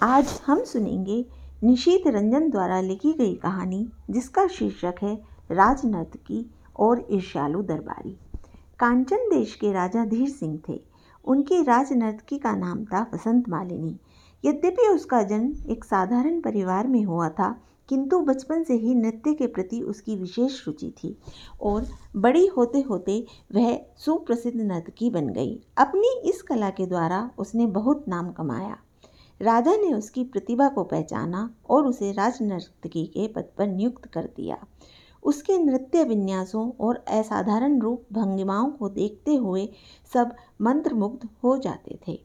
आज हम सुनेंगे निशीत रंजन द्वारा लिखी गई कहानी, जिसका शीर्षक है राजनर्तकी और ईर्ष्यालु दरबारी। कांचन देश के राजा धीर सिंह थे। उनकी राजनर्तकी का नाम था वसंत मालिनी। यद्यपि उसका जन्म एक साधारण परिवार में हुआ था, किंतु बचपन से ही नृत्य के प्रति उसकी विशेष रुचि थी और बड़ी होते होते वह सुप्रसिद्ध नर्तकी बन गई। अपनी इस कला के द्वारा उसने बहुत नाम कमाया। राजा ने उसकी प्रतिभा को पहचाना और उसे राजनर्तकी के पद पर नियुक्त कर दिया। उसके नृत्य विन्यासों और असाधारण रूप भंगिमाओं को देखते हुए सब मंत्रमुग्ध हो जाते थे।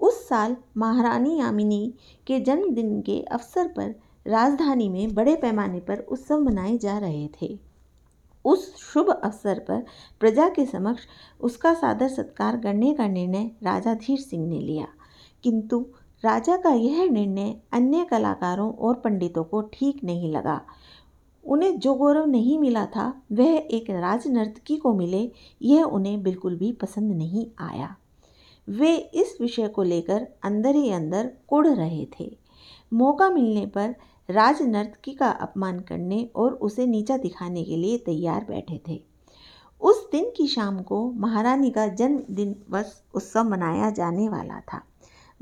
उस साल महारानी यामिनी के जन्मदिन के अवसर पर राजधानी में बड़े पैमाने पर उत्सव मनाए जा रहे थे। उस शुभ अवसर पर प्रजा के समक्ष उसका सादर सत्कार करने का निर्णय राजा धीर सिंह ने लिया। किंतु राजा का यह निर्णय अन्य कलाकारों और पंडितों को ठीक नहीं लगा। उन्हें जो गौरव नहीं मिला था, वह एक राजनर्तकी को मिले, यह उन्हें बिल्कुल भी पसंद नहीं आया। वे इस विषय को लेकर अंदर ही अंदर कुड़ रहे थे। मौका मिलने पर राजनर्तकी का अपमान करने और उसे नीचा दिखाने के लिए तैयार बैठे थे। उस दिन की शाम को महारानी का जन्मदिन वश उत्सव मनाया जाने वाला था।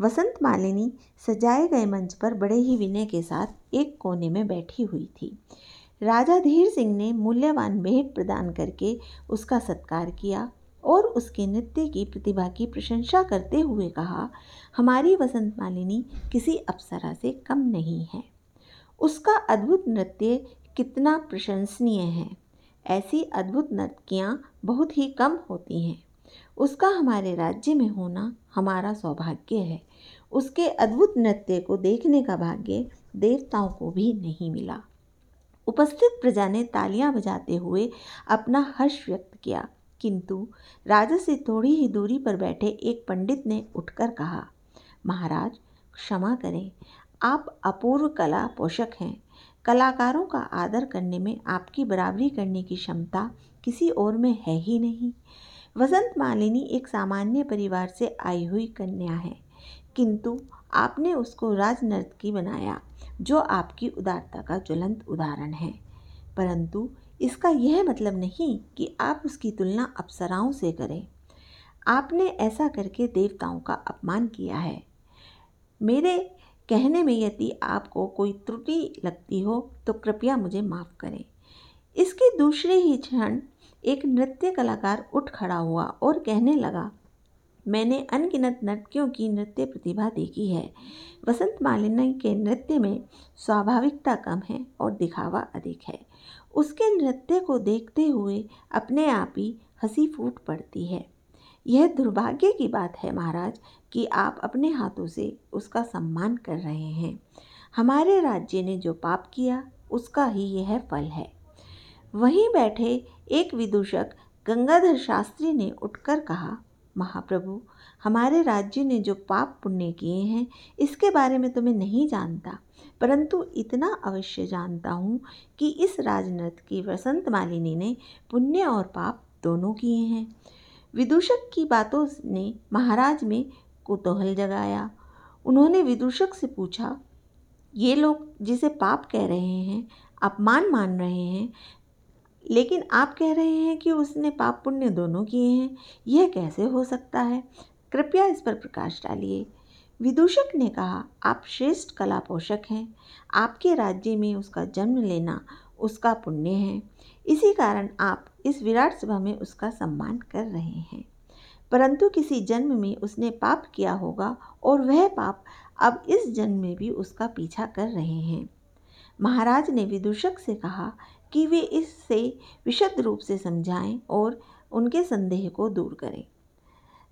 वसंत मालिनी सजाए गए मंच पर बड़े ही विनय के साथ एक कोने में बैठी हुई थी। राजा धीर सिंह ने मूल्यवान भेंट प्रदान करके उसका सत्कार किया और उसके नृत्य की प्रतिभा की प्रशंसा करते हुए कहा, हमारी वसंत मालिनी किसी अप्सरा से कम नहीं है। उसका अद्भुत नृत्य कितना प्रशंसनीय है। ऐसी अद्भुत नृत्कियाँ बहुत ही कम होती हैं। उसका हमारे राज्य में होना हमारा सौभाग्य है। उसके अद्भुत नृत्य को देखने का भाग्य देवताओं को भी नहीं मिला। उपस्थित प्रजा ने तालियाँ बजाते हुए अपना हर्ष व्यक्त किया, किंतु राजा से थोड़ी ही दूरी पर बैठे एक पंडित ने उठकर कहा, महाराज, क्षमा करें, आप अपूर्व कला पोषक हैं। कलाकारों का आदर करने में आपकी बराबरी करने की क्षमता किसी और में है ही नहीं। वसंत मालिनी एक सामान्य परिवार से आई हुई कन्या है। किंतु आपने उसको राजनर्तकी बनाया, जो आपकी उदारता का ज्वलंत उदाहरण है। परंतु इसका यह मतलब नहीं कि आप उसकी तुलना अप्सराओं से करें। आपने ऐसा करके देवताओं का अपमान किया है। मेरे कहने में यदि आपको कोई त्रुटि लगती हो तो कृपया मुझे माफ़ करें। इसके दूसरे ही क्षण एक नृत्य कलाकार उठ खड़ा हुआ और कहने लगा, मैंने अनगिनत नर्तकियों की नृत्य प्रतिभा देखी है। वसंत मालिनी के नृत्य में स्वाभाविकता कम है और दिखावा अधिक है। उसके नृत्य को देखते हुए अपने आप ही हँसी फूट पड़ती है। यह दुर्भाग्य की बात है महाराज कि आप अपने हाथों से उसका सम्मान कर रहे हैं। हमारे राज्य ने जो पाप किया, उसका ही यह फल है। वहीं बैठे एक विदूषक गंगाधर शास्त्री ने उठकर कहा, महाप्रभु, हमारे राज्य ने जो पाप पुण्य किए हैं, इसके बारे में तुम्हें नहीं जानता, परंतु इतना अवश्य जानता हूँ कि इस राजनर्थ की वसंत मालिनी ने पुण्य और पाप दोनों किए हैं। विदूषक की बातों ने महाराज में कुतूहल जगाया। उन्होंने विदूषक से पूछा, ये लोग जिसे पाप कह रहे हैं, अपमान मान रहे हैं लेकिन आप कह रहे हैं कि उसने पाप पुण्य दोनों किए हैं, यह कैसे हो सकता है? कृपया इस पर प्रकाश डालिए। विदूषक ने कहा, आप श्रेष्ठ कला पोषक हैं। आपके राज्य में उसका जन्म लेना उसका पुण्य है। इसी कारण आप इस विराट सभा में उसका सम्मान कर रहे हैं। परंतु किसी जन्म में उसने पाप किया होगा और वह पाप अब इस जन्म में भी उसका पीछा कर रहे हैं। महाराज ने विदूषक से कहा कि वे इससे विशद रूप से समझाएँ और उनके संदेह को दूर करें।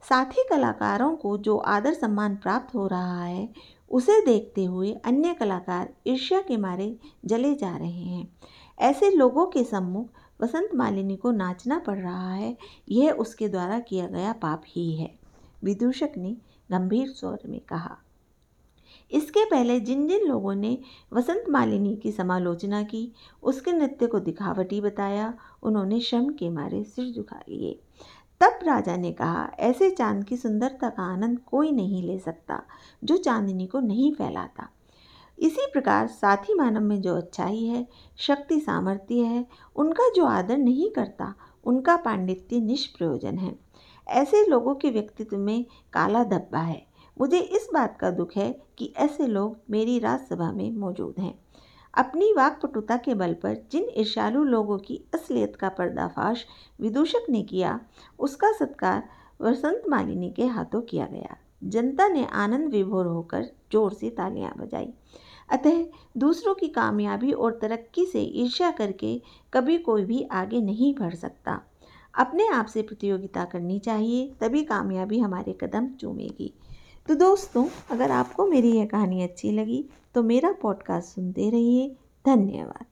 साथ ही कलाकारों को जो आदर सम्मान प्राप्त हो रहा है, उसे देखते हुए अन्य कलाकार ईर्ष्या के मारे जले जा रहे हैं। ऐसे लोगों के सम्मुख वसंत मालिनी को नाचना पड़ रहा है, यह उसके द्वारा किया गया पाप ही है, विदूषक ने गंभीर स्वर में कहा। इसके पहले जिन जिन लोगों ने वसंत मालिनी की समालोचना की, उसके नृत्य को दिखावटी बताया, उन्होंने श्रम के मारे सिर झुका लिए। तब राजा ने कहा, ऐसे चाँद की सुंदरता का आनंद कोई नहीं ले सकता, जो चांदनी को नहीं फैलाता। इसी प्रकार साथी मानव में जो अच्छाई है, शक्ति सामर्थ्य है, उनका जो आदर नहीं करता, उनका पांडित्य निष्प्रयोजन है। ऐसे लोगों के व्यक्तित्व में काला धब्बा है। मुझे इस बात का दुख है कि ऐसे लोग मेरी राज्यसभा में मौजूद हैं। अपनी वाकपटुता के बल पर जिन ईर्षालु लोगों की असलियत का पर्दाफाश विदूषक ने किया, उसका सत्कार वसंत मालिनी के हाथों किया गया। जनता ने आनंद विभोर होकर ज़ोर से तालियाँ बजाई। अतः दूसरों की कामयाबी और तरक्की से ईर्ष्या करके कभी कोई भी आगे नहीं बढ़ सकता। अपने आप से प्रतियोगिता करनी चाहिए, तभी कामयाबी हमारे कदम चूमेगी। तो दोस्तों, अगर आपको मेरी यह कहानी अच्छी लगी तो मेरा पॉडकास्ट सुनते रहिए। धन्यवाद।